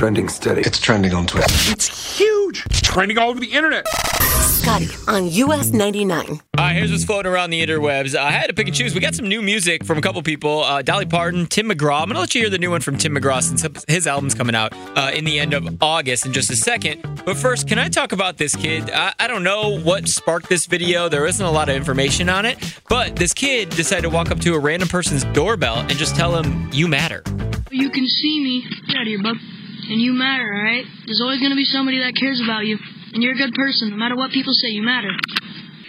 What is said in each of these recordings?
Trending steady. It's trending on Twitter. It's huge. It's trending all over the internet. Scotty on US 99. Uh, here's what's floating around the interwebs. I had to pick and choose. We got some new music from a couple people. Uh, Dolly Parton, Tim McGraw. I'm going to let you hear the new one from Tim McGraw since his album's coming out uh, in the end of August in just a second. But first, can I talk about this kid? I, I don't know what sparked this video. There isn't a lot of information on it. But this kid decided to walk up to a random person's doorbell and just tell him, You matter. You can see me. Get out of here, bub. And you matter, alright? There's always gonna be somebody that cares about you. And you're a good person. No matter what people say, you matter.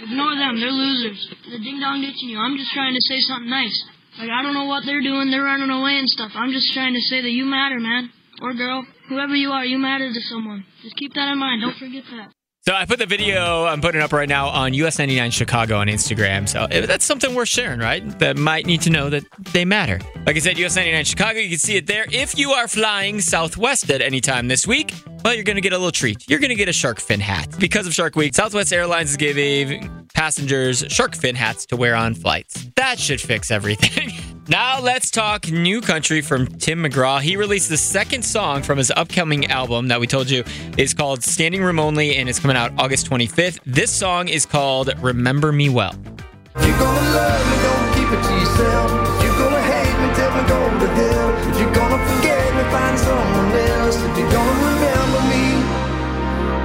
Ignore them. They're losers. They're ding-dong ditching you. I'm just trying to say something nice. Like, I don't know what they're doing. They're running away and stuff. I'm just trying to say that you matter, man. Or girl. Whoever you are, you matter to someone. Just keep that in mind. Don't forget that. So I put the video I'm putting up right now on US 99 Chicago on Instagram. So eh, that's something worth sharing, right? That might need to know that they matter. Like I said, US 99 Chicago, you can see it there. If you are flying Southwest at any time this week, well, you're going to get a little treat. You're going to get a shark fin hat. Because of Shark Week, Southwest Airlines is giving passengers shark fin hats to wear on flights. That should fix everything. Now let's talk new country from Tim McGraw. He released the second song from his upcoming album that we told you is called Standing Room Only and it's coming out August 25th. This song is called Remember Me Well.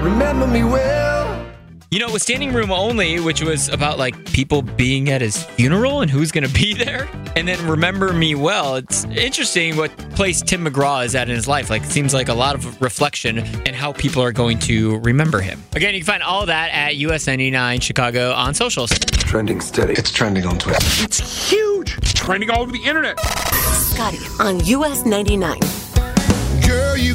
Remember me well. You know, with Standing Room Only, which was about like people being at his funeral and who's going to be there, and then Remember Me Well, it's interesting what place Tim McGraw is at in his life. Like, it seems like a lot of reflection and how people are going to remember him. Again, you can find all that at US 99 Chicago on socials. Trending steady. It's trending on Twitter. It's huge. It's trending all over the internet. Scotty on US 99. Girl, you